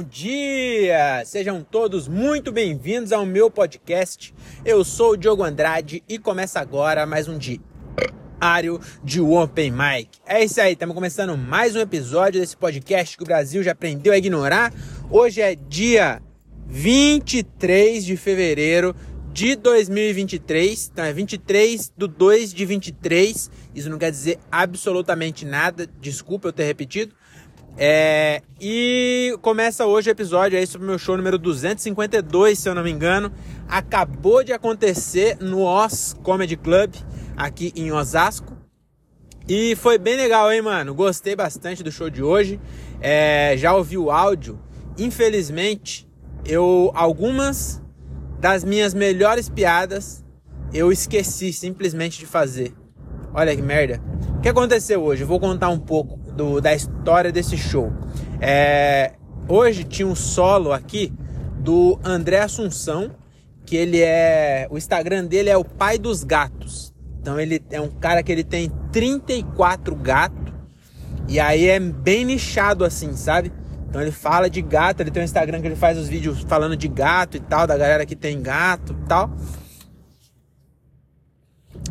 bom dia! Sejam todos muito bem-vindos ao meu podcast. Eu sou o Diogo Andrade e começa agora mais um diário de Open Mic. É isso aí, estamos começando mais um episódio desse podcast que o Brasil já aprendeu a ignorar. Hoje é dia 23 de fevereiro de 2023, então é 23 do 2 de 23. Isso não quer dizer absolutamente nada, desculpa eu ter repetido. É, e começa hoje o episódio aí sobre o meu show número 252, se eu não me engano. Acabou de acontecer no Oz Comedy Club, aqui em Osasco. E foi bem legal, hein, mano? Gostei bastante do show de hoje. É, já ouvi o áudio. Infelizmente, eu algumas das minhas melhores piadas eu esqueci simplesmente de fazer. Olha que merda. O que aconteceu hoje? Eu vou contar um pouco do, da história desse show. É, hoje tinha um solo aqui do André Assunção, que ele é. O Instagram dele é o pai dos gatos. Então ele é um cara que ele tem 34 gatos. E aí é bem nichado assim, sabe? Então ele fala de gato, ele tem um Instagram que ele faz os vídeos falando de gato e tal, da galera que tem gato e tal.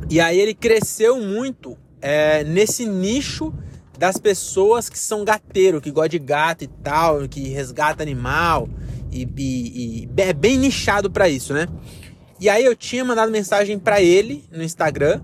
E aí ele cresceu muito é, nesse nicho das pessoas que são gateiro, que gostam de gato e tal, que resgata animal e, e, e é bem nichado para isso, né? E aí eu tinha mandado mensagem para ele no Instagram,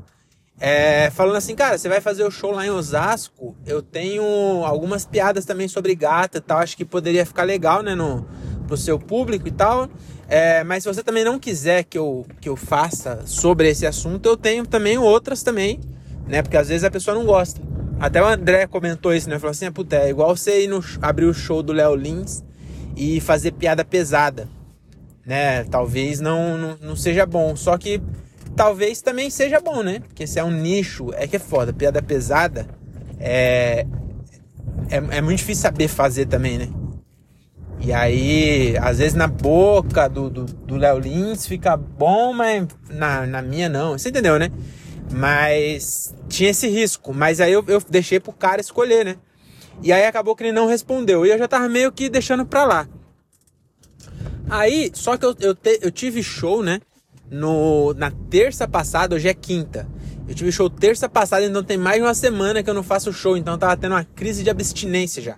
é, falando assim, cara, você vai fazer o show lá em Osasco, eu tenho algumas piadas também sobre gato e tal, acho que poderia ficar legal, né, no, pro seu público e tal. É, mas se você também não quiser que eu, que eu faça sobre esse assunto, eu tenho também outras também, né? Porque às vezes a pessoa não gosta. Até o André comentou isso, né? Falou assim, ah, puta, é igual você ir no, abrir o show do Léo Lins e fazer piada pesada, né? Talvez não, não, não seja bom, só que talvez também seja bom, né? Porque se é um nicho, é que é foda, piada pesada é, é, é muito difícil saber fazer também, né? E aí, às vezes na boca do Léo Lins fica bom, mas na, na minha não. Você entendeu, né? Mas tinha esse risco. Mas aí eu, eu deixei pro cara escolher, né? E aí acabou que ele não respondeu. E eu já tava meio que deixando pra lá. Aí, só que eu, eu, te, eu tive show, né? No, na terça passada, hoje é quinta. Eu tive show terça passada, então tem mais de uma semana que eu não faço show. Então eu tava tendo uma crise de abstinência já.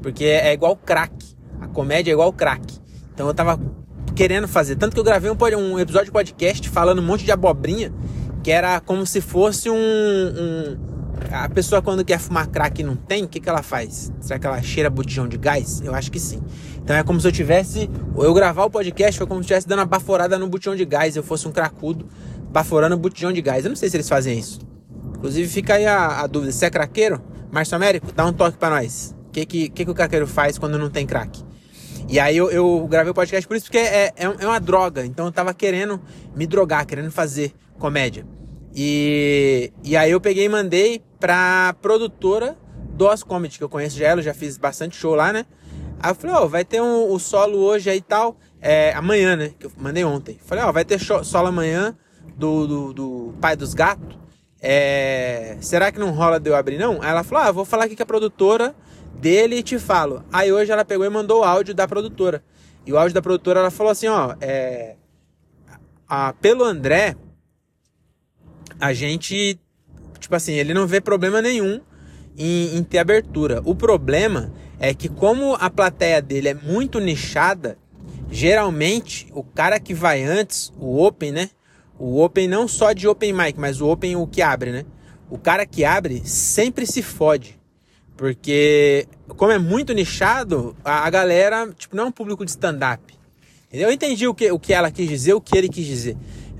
Porque é, é igual crack. A comédia é igual crack. Então eu tava querendo fazer. Tanto que eu gravei um, um episódio de podcast falando um monte de abobrinha que era como se fosse um, um, a pessoa quando quer fumar crack e não tem, o que, que ela faz? Será que ela cheira botijão de gás? Eu acho que sim. Então é como se eu tivesse, eu gravar o podcast foi como se eu estivesse dando uma baforada no botijão de gás, eu fosse um cracudo baforando botijão de gás. Eu não sei se eles fazem isso. Inclusive fica aí a, a dúvida, se é craqueiro? Márcio Américo, dá um toque para nós. O que, que, que, que o craqueiro faz quando não tem crack? E aí eu, eu, gravei o podcast por isso, porque é, é, é uma droga. Então eu tava querendo me drogar, querendo fazer comédia. E, e aí eu peguei e mandei pra produtora do Os Comedy, que eu conheço já ela, já fiz bastante show lá, né? Aí eu falei, ó, oh, vai ter um, o solo hoje aí e tal, é, amanhã, né? Que eu mandei ontem. Falei, ó, oh, vai ter show, solo amanhã do, do, do Pai dos Gatos. É, será que não rola de eu abrir, não? Aí ela falou, ah, vou falar aqui com a produtora dele e te falo. Aí hoje ela pegou e mandou o áudio da produtora. E o áudio da produtora, ela falou assim, ó, é, a, pelo André, a gente, tipo assim, ele não vê problema nenhum em, em ter abertura. O problema é que como a plateia dele é muito nichada, geralmente o cara que vai antes, o Open, né? O Open não só de Open Mic, mas o Open o que abre, né? O cara que abre sempre se fode. Porque, como é muito nichado, a, a galera, tipo, não é um público de stand-up. Eu entendi o que, o que ela quis dizer, o que ele quis dizer.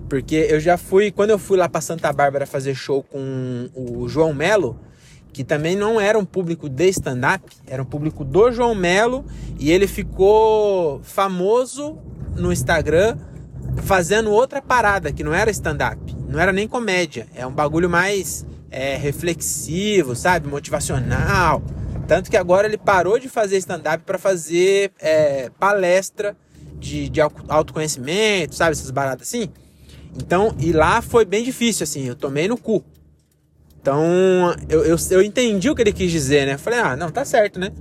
Porque eu já fui, quando eu fui lá para Santa Bárbara fazer show com o João Melo, que também não era um público de stand-up, era um público do João Melo, e ele ficou famoso no Instagram fazendo outra parada, que não era stand-up, não era nem comédia, é um bagulho mais é, reflexivo, sabe? Motivacional. Tanto que agora ele parou de fazer stand-up para fazer é, palestra de, de autoconhecimento, sabe? Essas baratas assim. Então, e lá foi bem difícil, assim, eu tomei no cu. Então, eu, eu, eu entendi o que ele quis dizer, né? Falei, ah, não, tá certo, né?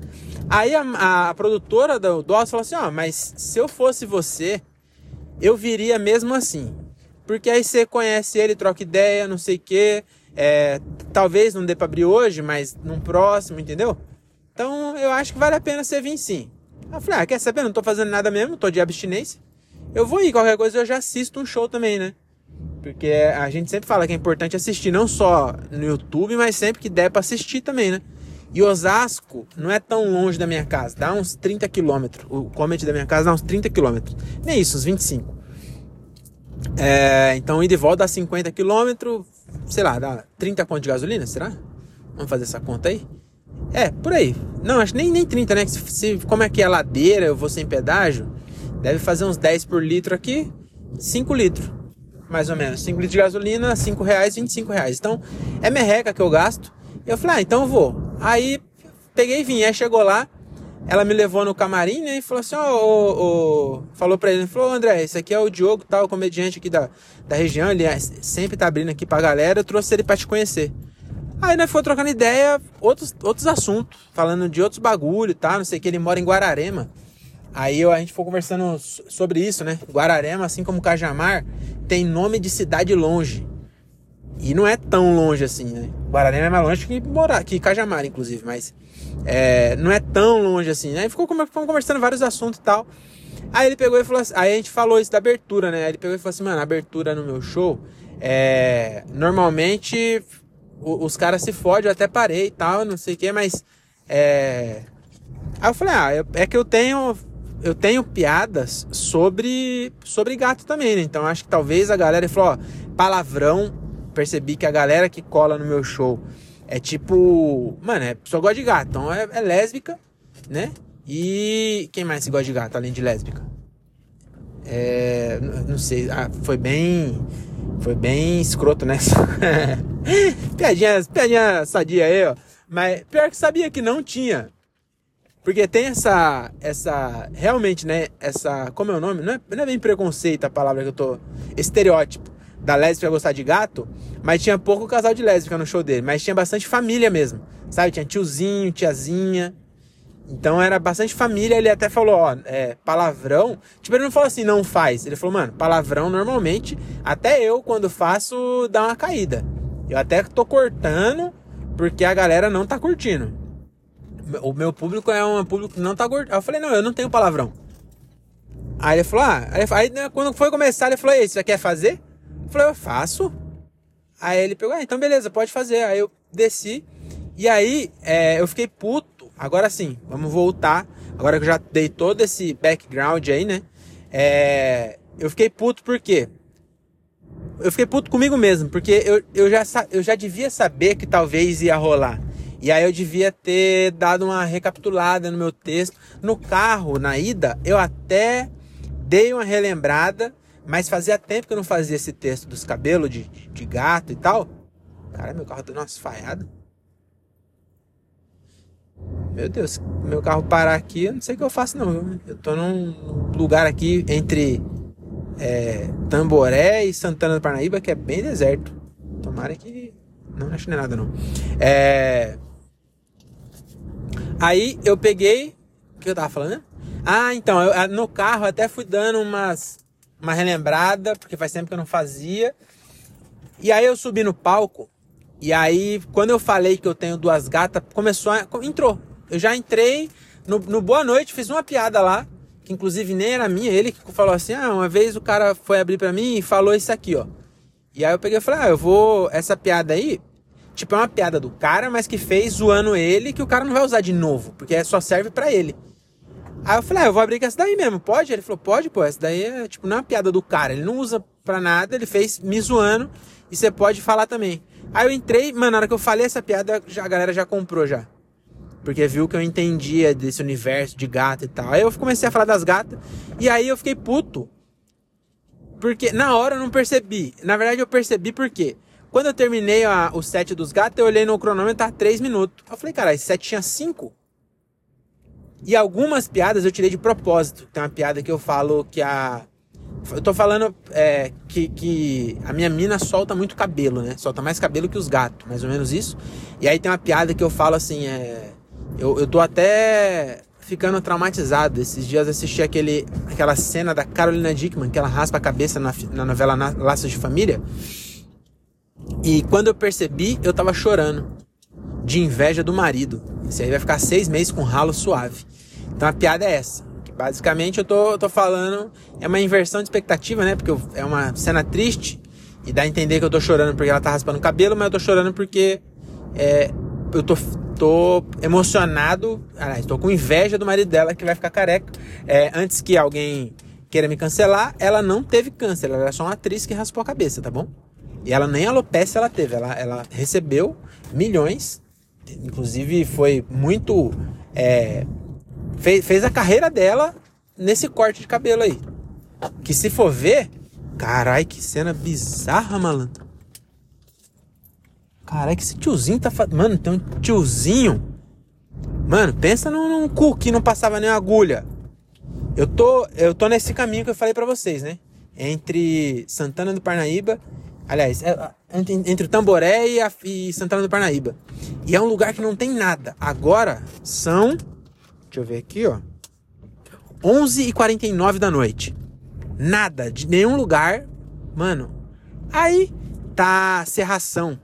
Aí a, a produtora do Doss falou assim: Ó, oh, mas se eu fosse você, eu viria mesmo assim. Porque aí você conhece ele, troca ideia, não sei o quê. É, talvez não dê pra abrir hoje, mas num próximo, entendeu? Então eu acho que vale a pena você vir sim. Eu falei, ah, quer saber? Não tô fazendo nada mesmo, tô de abstinência. Eu vou ir, qualquer coisa eu já assisto um show também, né? Porque a gente sempre fala que é importante assistir, não só no YouTube, mas sempre que der pra assistir também, né? E Osasco não é tão longe da minha casa, dá uns 30 quilômetros. O Comet da minha casa dá uns 30 quilômetros. Nem isso, uns 25. É, então, ir de volta dá 50 quilômetros, sei lá, dá 30 pontos de gasolina, será? Vamos fazer essa conta aí? É, por aí. Não, acho nem, nem 30, né? Se, se, como é que é ladeira, eu vou sem pedágio, deve fazer uns 10 por litro aqui, 5 litros, mais ou menos. 5 litros de gasolina, 5 reais, 25 reais. Então, é merreca que eu gasto. Eu falei, ah, então eu vou. Aí, peguei e vim. Aí chegou lá, ela me levou no camarim, né? E falou assim, ó, oh, oh, falou pra ele, falou, André, esse aqui é o Diogo, tal, comediante aqui da, da região, ele é, sempre tá abrindo aqui pra galera, eu trouxe ele pra te conhecer. Aí nós foi trocando ideia, outros, outros assuntos, falando de outros bagulho tal, não sei o que, ele mora em Guararema. Aí a gente foi conversando sobre isso, né? Guararema, assim como Cajamar, tem nome de cidade longe. E não é tão longe assim, né? Guararema é mais longe que, morar, que Cajamar, inclusive, mas é, não é tão longe assim, né? Aí ficou conversando vários assuntos e tal. Aí ele pegou e falou assim, aí a gente falou isso da abertura, né? Aí ele pegou e falou assim, mano, abertura no meu show, é, normalmente os caras se fodem, eu até parei e tal, não sei o que, mas. É... Aí eu falei, ah, é que eu tenho. Eu tenho piadas sobre, sobre gato também, né? Então acho que talvez a galera falou, ó, palavrão. Percebi que a galera que cola no meu show é tipo. Mano, é só gosta de gato. Então é, é lésbica, né? E quem mais se gosta de gato além de lésbica? É, não sei, ah, foi bem foi bem escroto, né? piadinha, piadinha sadia aí, ó. Mas pior que sabia que não tinha. Porque tem essa, essa, realmente, né, essa, como é o nome? Não é, não é bem preconceito a palavra que eu tô, estereótipo da lésbica gostar de gato, mas tinha pouco casal de lésbica no show dele, mas tinha bastante família mesmo, sabe? Tinha tiozinho, tiazinha, então era bastante família, ele até falou, ó, é, palavrão. Tipo, ele não falou assim, não faz. Ele falou, mano, palavrão normalmente, até eu, quando faço, dá uma caída. Eu até tô cortando, porque a galera não tá curtindo. O meu público é um público que não tá curtindo. Eu falei, não, eu não tenho palavrão. Aí ele falou, ah, aí, aí né, quando foi começar, ele falou, ei, você quer fazer? Falei, eu faço. Aí ele pegou, ah, então beleza, pode fazer. Aí eu desci. E aí é, eu fiquei puto Agora sim, vamos voltar. Agora que eu já dei todo esse background aí, né? É, eu fiquei puto por quê? Eu fiquei puto comigo mesmo, porque eu, eu, já, eu já devia saber que talvez ia rolar. E aí eu devia ter dado uma recapitulada no meu texto. No carro, na ida, eu até dei uma relembrada, mas fazia tempo que eu não fazia esse texto dos cabelos de, de gato e tal. Cara, meu carro deu umas falhadas. Meu Deus, meu carro parar aqui, eu não sei o que eu faço não. Eu tô num lugar aqui entre é, Tamboré e Santana do Parnaíba que é bem deserto. Tomara que. Não, acho que não nada não. É... Aí eu peguei. O que eu tava falando? Ah, então, eu, no carro até fui dando umas, uma relembrada, porque faz tempo que eu não fazia. E aí eu subi no palco. E aí, quando eu falei que eu tenho duas gatas, começou a. entrou eu já entrei no, no Boa Noite, fiz uma piada lá, que inclusive nem era minha, ele que falou assim: ah, uma vez o cara foi abrir para mim e falou isso aqui, ó. E aí eu peguei e falei: ah, eu vou. Essa piada aí, tipo, é uma piada do cara, mas que fez zoando ele, que o cara não vai usar de novo, porque só serve para ele. Aí eu falei, ah, eu vou abrir com essa daí mesmo, pode? Ele falou, pode, pô, essa daí é, tipo, não é uma piada do cara, ele não usa pra nada, ele fez me zoando, e você pode falar também. Aí eu entrei, mano, na hora que eu falei essa piada, já, a galera já comprou já. Porque viu que eu entendia desse universo de gato e tal. Aí eu comecei a falar das gatas. E aí eu fiquei puto. Porque na hora eu não percebi. Na verdade eu percebi porque. Quando eu terminei a, o set dos gatos, eu olhei no cronômetro, tá 3 minutos. Eu falei, cara, esse set tinha 5. E algumas piadas eu tirei de propósito. Tem uma piada que eu falo que a. Eu tô falando é, que, que a minha mina solta muito cabelo, né? Solta mais cabelo que os gatos, mais ou menos isso. E aí tem uma piada que eu falo assim, é Eu, eu tô até ficando traumatizado. Esses dias assisti aquele, aquela cena da Carolina Dickman, que ela raspa a cabeça na, na novela Laços de Família. E quando eu percebi, eu tava chorando de inveja do marido. Esse aí vai ficar seis meses com ralo suave. Então a piada é essa. Que basicamente eu tô, eu tô falando, é uma inversão de expectativa, né? Porque eu, é uma cena triste e dá a entender que eu tô chorando porque ela tá raspando o cabelo, mas eu tô chorando porque é, eu tô, tô emocionado, aliás, tô com inveja do marido dela que vai ficar careca. É, antes que alguém queira me cancelar, ela não teve câncer, ela era só uma atriz que raspou a cabeça, tá bom? E ela nem alopecia ela teve, ela, ela recebeu milhões, inclusive foi muito. É, fez, fez a carreira dela nesse corte de cabelo aí. Que se for ver, carai, que cena bizarra, malandro. Carai, que esse tiozinho tá fazendo. Mano, tem um tiozinho. Mano, pensa num, num cu que não passava nem agulha. Eu tô, eu tô nesse caminho que eu falei para vocês, né? Entre Santana do Parnaíba Aliás, é, entre, Tamboré e, a, e Santana do Parnaíba. E é um lugar que não tem nada. Agora são. Deixa eu ver aqui, ó. 11h49 da noite. Nada, de nenhum lugar. Mano, aí tá serração.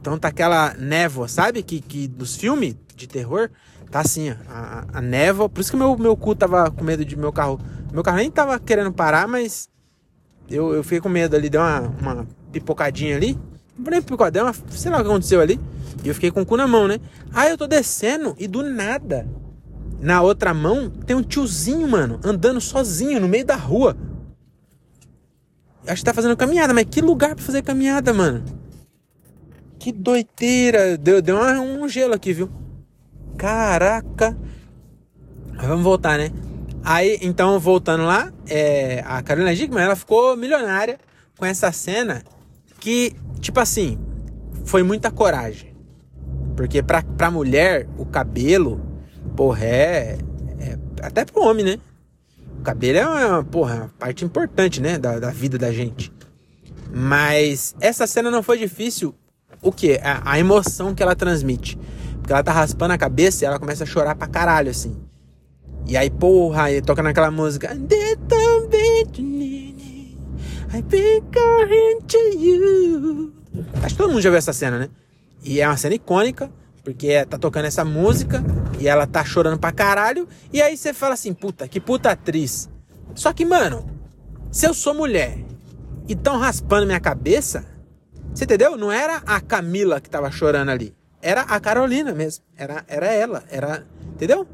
Então tá aquela névoa, sabe? Que, que dos filmes de terror, tá assim, ó, a, a névoa. Por isso que meu, meu cu tava com medo de meu carro. Meu carro nem tava querendo parar, mas eu, eu fiquei com medo ali, deu uma, uma pipocadinha ali. Não nem pipocadinha, mas sei lá o que aconteceu ali. E eu fiquei com o cu na mão, né? Aí eu tô descendo e do nada, na outra mão, tem um tiozinho, mano, andando sozinho no meio da rua. Acho que tá fazendo caminhada, mas que lugar pra fazer caminhada, mano? Que doideira. Deu, deu um gelo aqui, viu? Caraca. Vamos voltar, né? Aí, então, voltando lá, é, a Carolina Dickman, ela ficou milionária com essa cena que, tipo assim, foi muita coragem. Porque pra, pra mulher, o cabelo, porra, é, é Até pro homem, né? O cabelo é uma, porra, uma parte importante, né? Da, da vida da gente. Mas essa cena não foi difícil. O que? A, a emoção que ela transmite. Porque ela tá raspando a cabeça e ela começa a chorar pra caralho, assim. E aí, porra, aí toca naquela música. Acho que todo mundo já viu essa cena, né? E é uma cena icônica, porque tá tocando essa música e ela tá chorando pra caralho. E aí você fala assim, puta, que puta atriz. Só que, mano, se eu sou mulher e tão raspando minha cabeça, você entendeu? Não era a Camila que tava chorando ali. Era a Carolina mesmo. Era, era ela. Era. Entendeu?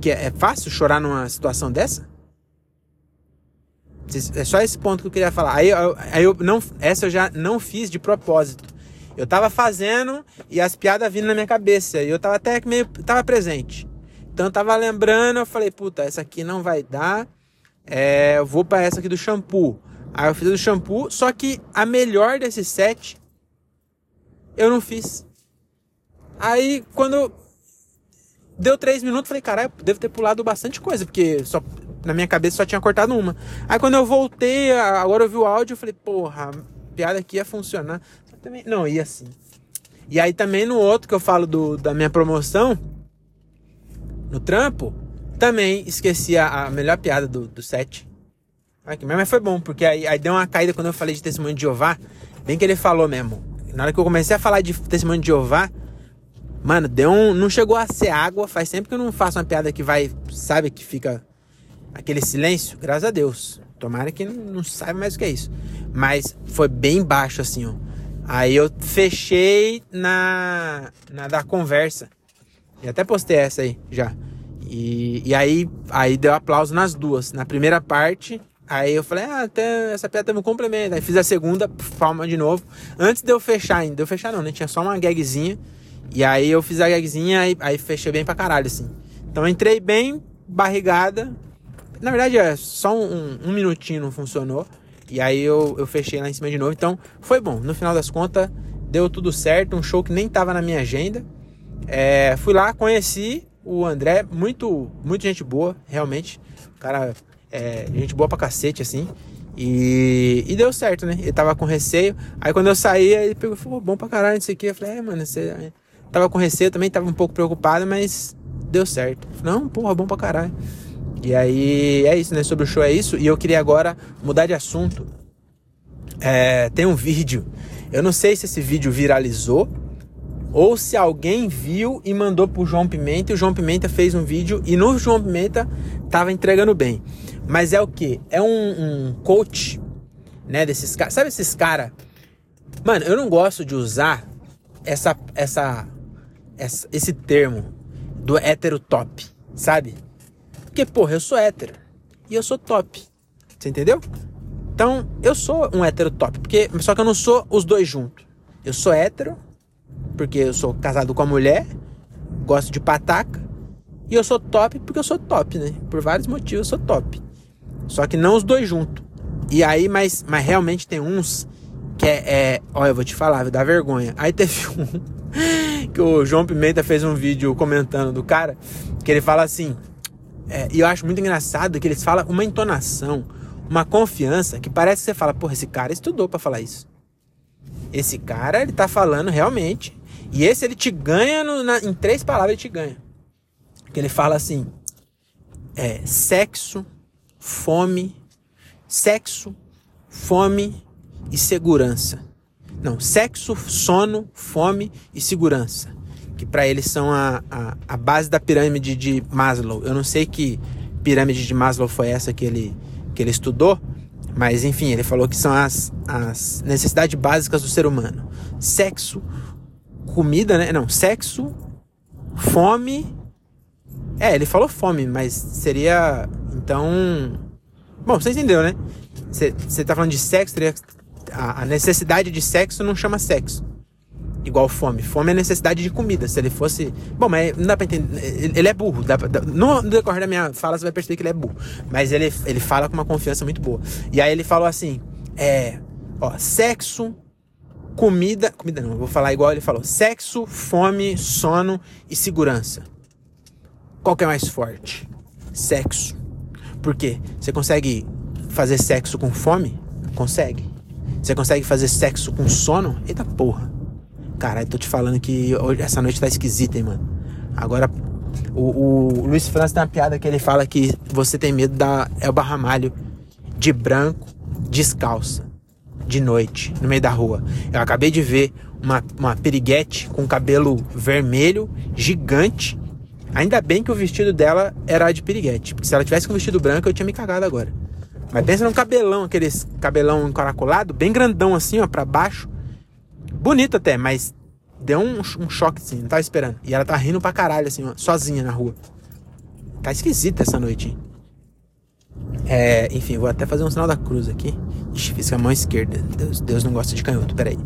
que é, é fácil chorar numa situação dessa? É só esse ponto que eu queria falar. Aí, eu, aí eu não, essa eu já não fiz de propósito. Eu tava fazendo e as piadas vindo na minha cabeça. E eu tava até meio. tava presente. Então eu tava lembrando, eu falei, puta, essa aqui não vai dar. É, eu vou para essa aqui do shampoo. Aí eu fiz do shampoo, só que a melhor desses sete eu não fiz. Aí quando Deu três minutos, falei, caralho, devo ter pulado bastante coisa, porque só na minha cabeça só tinha cortado uma. Aí quando eu voltei, agora eu vi o áudio, eu falei, porra, piada aqui ia funcionar. Também, não, ia sim. E aí também no outro que eu falo do, da minha promoção, no trampo, também esqueci a, a melhor piada do, do set. Mas foi bom, porque aí, aí deu uma caída quando eu falei de testemunho de Jeová, bem que ele falou mesmo. Na hora que eu comecei a falar de testemunho de Jeová, Mano, deu um. Não chegou a ser água. Faz tempo que eu não faço uma piada que vai. Sabe, que fica aquele silêncio. Graças a Deus. Tomara que não, saiba mais o que é isso. Mas foi bem baixo assim, ó. Aí eu fechei na, na da conversa. E até postei essa aí já. E, e aí, aí deu aplauso nas duas. Na primeira parte, aí eu falei, ah, até essa piada teve um complemento. Aí fiz a segunda, palma de novo. Antes de eu fechar ainda, de eu fechar não, né? Tinha só uma gagzinha. E aí eu fiz a gagzinha, aí, aí fechei bem pra caralho, assim. Então entrei bem barrigada. Na verdade, é só um, um, minutinho não funcionou. E aí eu, eu fechei lá em cima de novo. Então foi bom. No final das contas, deu tudo certo. Um show que nem tava na minha agenda. É, fui lá, conheci o André. Muito, muito gente boa, realmente. O cara, é, gente boa pra cacete, assim. E, e deu certo, né? Ele tava com receio. Aí quando eu saí, ele pegou falou, bom pra caralho isso aqui. Eu falei, é, mano, você Tava com receio também, tava um pouco preocupado, mas deu certo. Não, porra, bom pra caralho. E aí é isso, né? Sobre o show é isso. E eu queria agora mudar de assunto. É, tem um vídeo. Eu não sei se esse vídeo viralizou ou se alguém viu e mandou pro João Pimenta e o João Pimenta fez um vídeo e no João Pimenta tava entregando bem. Mas é o que? É um, um coach, né? Desses caras. Sabe esses caras? Mano, eu não gosto de usar essa, essa, essa, esse termo do hétero top, sabe? Porque, porra, eu sou hétero e eu sou top. Você entendeu? Então, eu sou um hétero top, porque só que eu não sou os dois juntos. Eu sou hétero, porque eu sou casado com a mulher, gosto de pataca, e eu sou top porque eu sou top, né? Por vários motivos eu sou top. Só que não os dois juntos. E aí, mas, mas realmente tem uns que é, é. Olha, eu vou te falar, dar vergonha. Aí teve um que o João Pimenta fez um vídeo comentando do cara, que ele fala assim. É, e eu acho muito engraçado que eles falam uma entonação, uma confiança, que parece que você fala, porra, esse cara estudou para falar isso. Esse cara, ele tá falando realmente. E esse ele te ganha no, na, em três palavras, ele te ganha. Que ele fala assim: é, sexo, fome, sexo, fome e segurança. Não, sexo, sono, fome e segurança. Que para eles são a, a, a, base da pirâmide de Maslow. Eu não sei que pirâmide de Maslow foi essa que ele, que ele estudou, mas enfim, ele falou que são as, as necessidades básicas do ser humano: sexo, comida, né? Não, sexo, fome. É, ele falou fome, mas seria. Então. Bom, você entendeu, né? Você tá falando de sexo, a, a necessidade de sexo não chama sexo. Igual fome. Fome é necessidade de comida. Se ele fosse. Bom, mas não dá pra entender. Ele é burro. Dá, dá, no decorrer da minha fala, você vai perceber que ele é burro. Mas ele, ele fala com uma confiança muito boa. E aí ele falou assim: é. Ó, sexo, comida. Comida não, vou falar igual ele falou: sexo, fome, sono e segurança. Qual que é mais forte? Sexo. Por quê? Você consegue fazer sexo com fome? Consegue. Você consegue fazer sexo com sono? Eita porra. Caralho, tô te falando que essa noite tá esquisita, hein, mano. Agora, o, o Luiz França tem uma piada que ele fala que você tem medo da Elba Ramalho de branco, descalça, de noite, no meio da rua. Eu acabei de ver uma, uma periguete com cabelo vermelho, gigante. Ainda bem que o vestido dela era de piriguete. Porque se ela tivesse com vestido branco, eu tinha me cagado agora. Mas pensa num cabelão, aqueles cabelão encaracolado, bem grandão assim, ó, pra baixo. Bonito até, mas deu um, um choque assim, não tava esperando. E ela tá rindo pra caralho, assim, sozinha na rua. Tá esquisita essa noite, hein? É, enfim, vou até fazer um sinal da cruz aqui. Ixi, fiz com a mão esquerda. Deus, Deus não gosta de canhoto, peraí.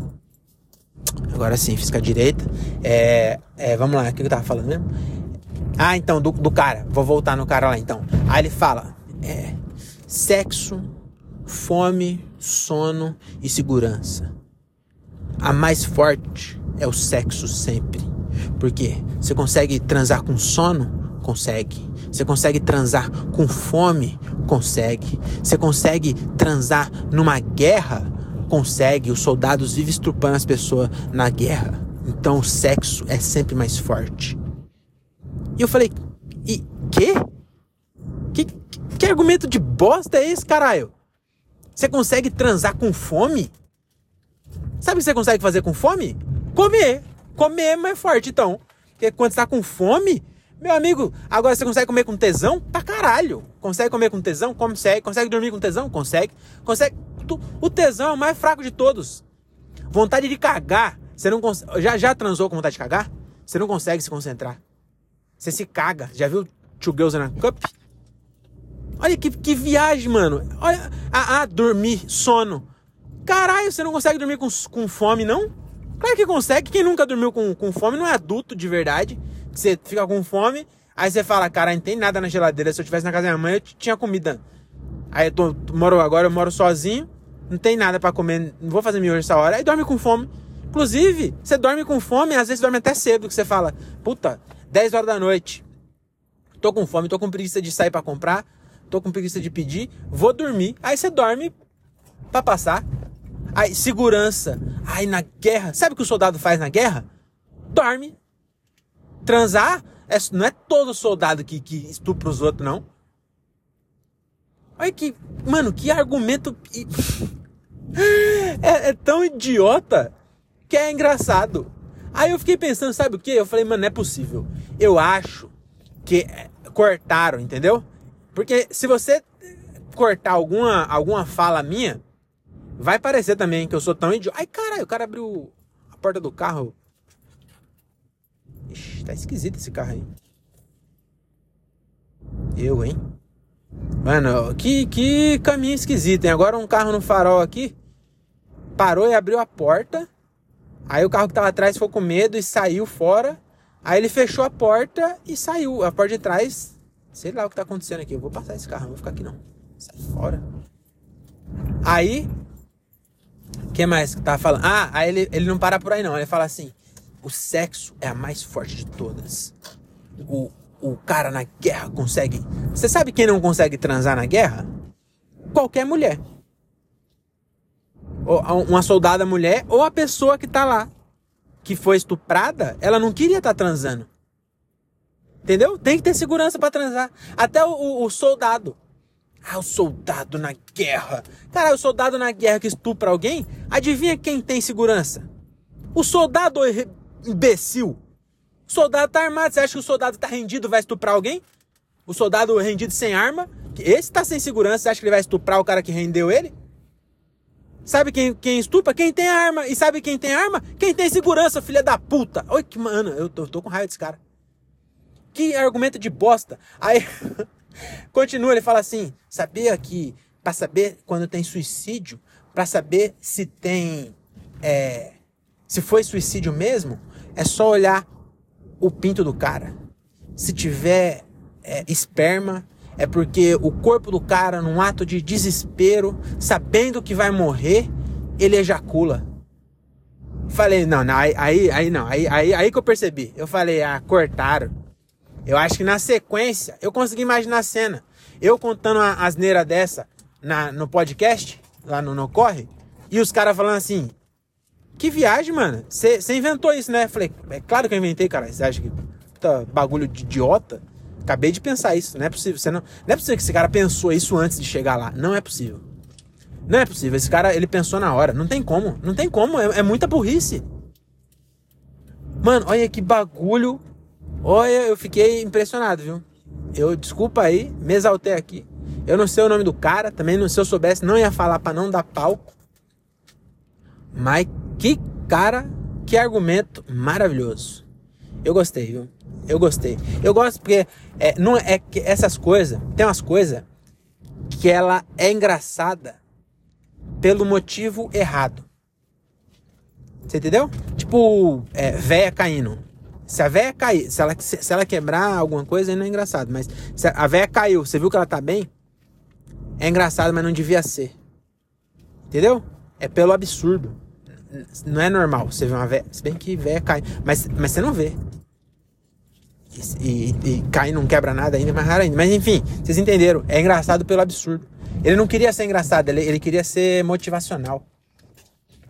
Agora sim, fiz com a direita. É, é, vamos lá, o que eu tava falando mesmo? Ah, então, do, do cara. Vou voltar no cara lá então. Aí ele fala: é, sexo, fome, sono e segurança. A mais forte é o sexo sempre. Porque você consegue transar com sono? Consegue. Você consegue transar com fome? Consegue. Você consegue transar numa guerra? Consegue. Os soldados vivem estrupando as pessoas na guerra. Então o sexo é sempre mais forte. E eu falei, e quê? Que, que argumento de bosta é esse, caralho? Você consegue transar com fome? Sabe o que você consegue fazer com fome? Comer. Comer é mais forte, então. Porque quando você tá com fome, meu amigo, agora você consegue comer com tesão? Pra caralho. Consegue comer com tesão? Consegue. Consegue dormir com tesão? Consegue. Consegue. O tesão é o mais fraco de todos. Vontade de cagar. Você não consegue. Já, já transou com vontade de cagar? Você não consegue se concentrar. Você se caga. Já viu Two Girls in a Cup? Olha que, que viagem, mano. Olha. Ah, ah, dormir, sono. Caralho, você não consegue dormir com, com fome, não? Claro que consegue. Quem nunca dormiu com, com fome não é adulto de verdade. Você fica com fome, aí você fala, cara, não tem nada na geladeira. Se eu tivesse na casa da minha mãe, eu tinha comida. Aí eu tô, moro agora, eu moro sozinho, não tem nada para comer, não vou fazer miojo essa hora. Aí dorme com fome. Inclusive, você dorme com fome, às vezes dorme até cedo, que você fala, puta, 10 horas da noite. Tô com fome, tô com preguiça de sair para comprar tô com preguiça de pedir, vou dormir. Aí você dorme para passar. Aí, segurança. Aí na guerra, sabe o que o soldado faz na guerra? Dorme. Transar É, não é todo soldado que, que estupra os outros, não. Olha que. Mano, que argumento. É, é, tão idiota que é engraçado. Aí eu fiquei pensando, sabe o que? Eu falei, mano, não é possível. Eu acho que cortaram, entendeu? Porque se você cortar alguma, alguma fala minha, vai parecer também que eu sou tão idiota. Ai, caralho, o cara abriu a porta do carro. Ixi, tá esquisito esse carro aí. Eu, hein? Mano, que, que caminho esquisito, hein? Agora um carro no farol aqui parou e abriu a porta. Aí o carro que tava atrás ficou com medo e saiu fora. Aí ele fechou a porta e saiu. A porta de trás, sei lá o que tá acontecendo aqui. Eu vou passar esse carro, não vou ficar aqui não. Sai fora. Aí, que mais que tava falando? Ah, aí ele, ele não para por aí não. Ele fala assim: o sexo é a mais forte de todas. O, o cara na guerra consegue. Você sabe quem não consegue transar na guerra? Qualquer mulher. Ou uma soldada mulher ou a pessoa que tá lá, que foi estuprada, ela não queria estar tá transando. Entendeu? Tem que ter segurança para transar. Até o, o, o, soldado. Ah, o soldado na guerra. Cara, o soldado na guerra que estupra alguém, adivinha quem tem segurança? O soldado imbecil. O soldado tá armado. Você acha que o soldado tá rendido vai estuprar alguém? O soldado rendido sem arma? Esse tá sem segurança. Você acha que ele vai estuprar o cara que rendeu ele? Sabe quem, quem estupra? Quem tem arma. E sabe quem tem arma? Quem tem segurança, filha da puta. Oi, que mano, eu tô, tô com raiva desse cara. Que argumento de bosta. Aí, continua, ele fala assim: sabia que para saber quando tem suicídio, para saber se tem. É, se foi suicídio mesmo, é só olhar o pinto do cara. Se tiver é, esperma, é porque o corpo do cara, num ato de desespero, sabendo que vai morrer, ele ejacula. Falei, não, não aí, aí, aí não, aí, aí, aí que eu percebi. Eu falei, ah, cortaram. Eu acho que na sequência, eu consegui imaginar a cena. Eu contando a asneira dessa na, no podcast, lá no, no Corre, e os caras falando assim, que viagem, mano. Você inventou isso, né? Falei, é claro que eu inventei, cara. Você acha que puta bagulho de idiota? Acabei de pensar isso. Não é possível. Você não, não é possível que esse cara pensou isso antes de chegar lá. Não é possível. Não é possível. Esse cara, ele pensou na hora. Não tem como. Não tem como. É, é muita burrice. Mano, olha que bagulho. Olha, eu fiquei impressionado, viu? Eu, desculpa aí, me exaltei aqui. Eu não sei o nome do cara, também não, se eu soubesse, não ia falar para não dar palco. Mas que cara, que argumento maravilhoso. Eu gostei, viu? Eu gostei. Eu gosto porque é, não é que essas coisas, tem umas coisas que ela é engraçada pelo motivo errado. Você entendeu? Tipo, é, véia caindo. Se a véia cair, se ela, se, se ela quebrar alguma coisa, não é engraçado. Mas se a véia caiu, você viu que ela tá bem? É engraçado, mas não devia ser. Entendeu? É pelo absurdo não é normal você ver uma véia. Se bem que véia cai. Mas, mas você não vê. E, e, e cai não quebra nada ainda, mais raro ainda. Mas enfim, vocês entenderam. É engraçado pelo absurdo. Ele não queria ser engraçado, ele, ele queria ser motivacional.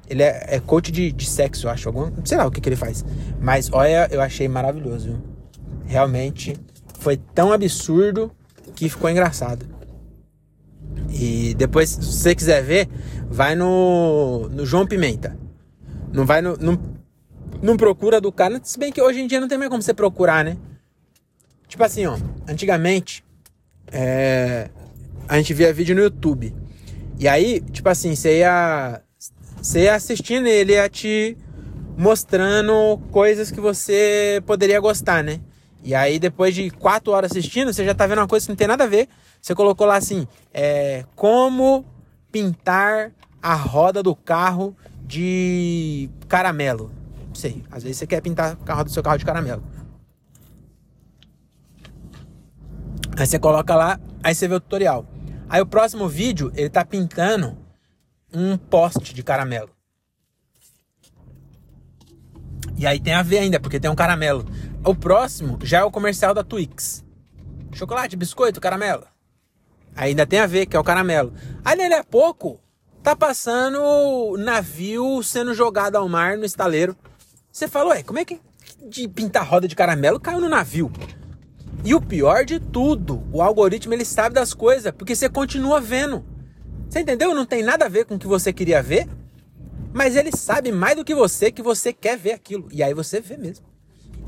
Ele é, é coach de, de sexo, eu acho. Algum, sei lá o que, que ele faz. Mas olha, eu achei maravilhoso. Viu? Realmente foi tão absurdo que ficou engraçado. E depois, se você quiser ver, vai no, no João Pimenta. Não vai no. Não, não procura do cara. Se bem que hoje em dia não tem mais como você procurar, né? Tipo assim, ó. Antigamente, é, a gente via vídeo no YouTube. E aí, tipo assim, você ia. Você assistindo ele ia te mostrando coisas que você poderia gostar, né? E aí, depois de quatro horas assistindo, você já tá vendo uma coisa que não tem nada a ver. Você colocou lá assim: é, como pintar a roda do carro de caramelo. Não sei, às vezes você quer pintar a roda do seu carro de caramelo. Aí você coloca lá, aí você vê o tutorial. Aí o próximo vídeo, ele tá pintando um poste de caramelo. E aí tem a ver ainda, porque tem um caramelo. O próximo já é o comercial da Twix. Chocolate, biscoito, caramelo. Ainda tem a ver, que é o caramelo. Aí dali a pouco, tá passando navio sendo jogado ao mar no estaleiro. Você falou, ué, como é que. de pintar roda de caramelo caiu no navio. E o pior de tudo, o algoritmo ele sabe das coisas, porque você continua vendo. Você entendeu? Não tem nada a ver com o que você queria ver, mas ele sabe mais do que você que você quer ver aquilo. E aí você vê mesmo.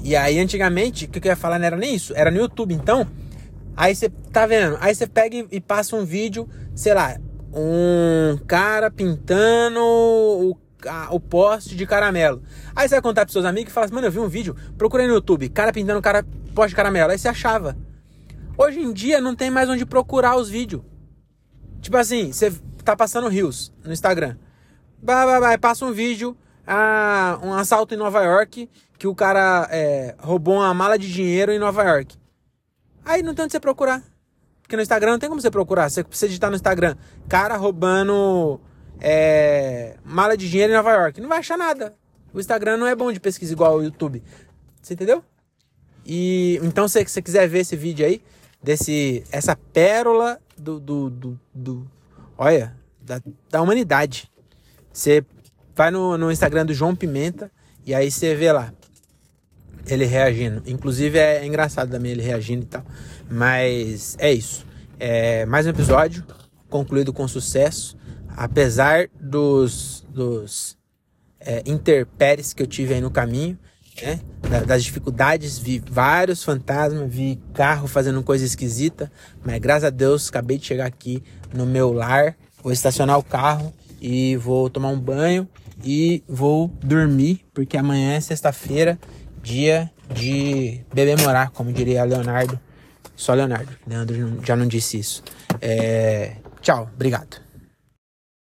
E aí antigamente, o que eu ia falar não era nem isso, era no YouTube. Então, aí você tá vendo, aí você pega e passa um vídeo, sei lá, um cara pintando o o poste de caramelo. Aí você vai contar pros seus amigos e fala assim, mano, eu vi um vídeo, procurei no YouTube, cara pintando cara, poste de caramelo. Aí você achava. Hoje em dia não tem mais onde procurar os vídeos. Tipo assim, você tá passando rios no Instagram. Vai, vai, vai, passa um vídeo, ah, um assalto em Nova York, que o cara é, roubou uma mala de dinheiro em Nova York. Aí não tem onde você procurar. Porque no Instagram não tem como você procurar. Você precisa digitar no Instagram, cara roubando é, mala de dinheiro em Nova York. Não vai achar nada. O Instagram não é bom de pesquisa igual o YouTube. Você entendeu? E então, se você quiser ver esse vídeo aí, desse essa pérola do, do, do, do olha, da, da humanidade. Você vai no, no Instagram do João Pimenta e aí você vê lá ele reagindo. Inclusive é, engraçado também ele reagindo e tal. Mas é isso. É mais um episódio concluído com sucesso apesar dos, dos é, interpéries que eu tive aí no caminho, né? das dificuldades, vi vários fantasmas, vi carro fazendo coisa esquisita, mas graças a Deus acabei de chegar aqui no meu lar, vou estacionar o carro e vou tomar um banho e vou dormir, porque amanhã é sexta-feira, dia de beber morar, como diria Leonardo. Só Leonardo, Leandro já não disse isso. É... Tchau, obrigado.